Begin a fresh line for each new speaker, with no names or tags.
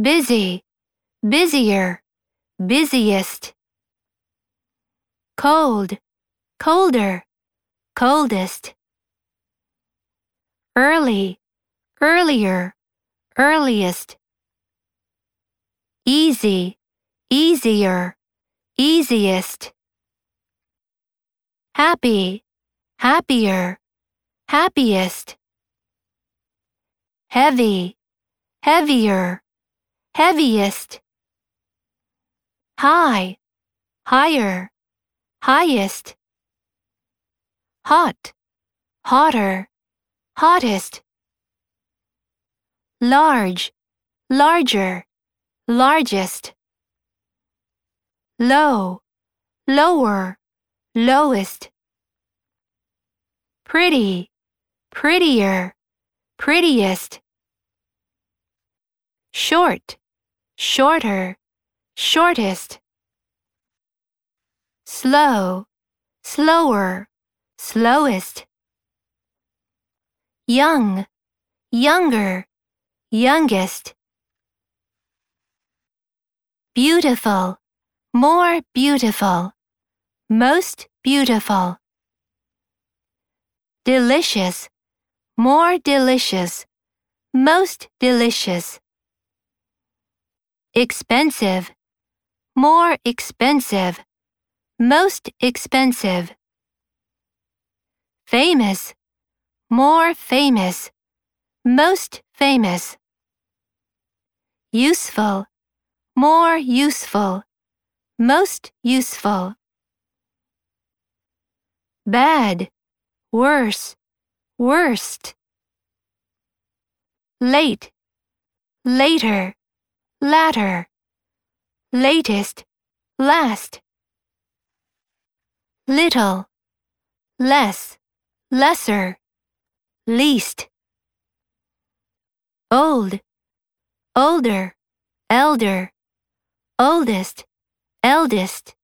busy, busier, busiest. Cold, colder, coldest. Early, earlier, earliest. Easy, easier, easiest. Happy, happier, happiest. Heavy, heavier, heaviest. High, higher, highest. Hot, hotter, hottest. Large, larger, largest. Low, lower, lowest. Pretty, prettier, prettiest. Short, shorter, shortest. Slow, slower, slowest. Young, younger, youngest. Beautiful, more beautiful, most beautiful. Delicious, more delicious, most delicious. Expensive, more expensive, most expensive. Famous, more famous, most famous. Useful, more useful, most useful. Bad, worse, worst. Late, later, Latter. Latest. Last. Little. Less. Lesser. Least. Old. Older. Elder. Oldest. Eldest.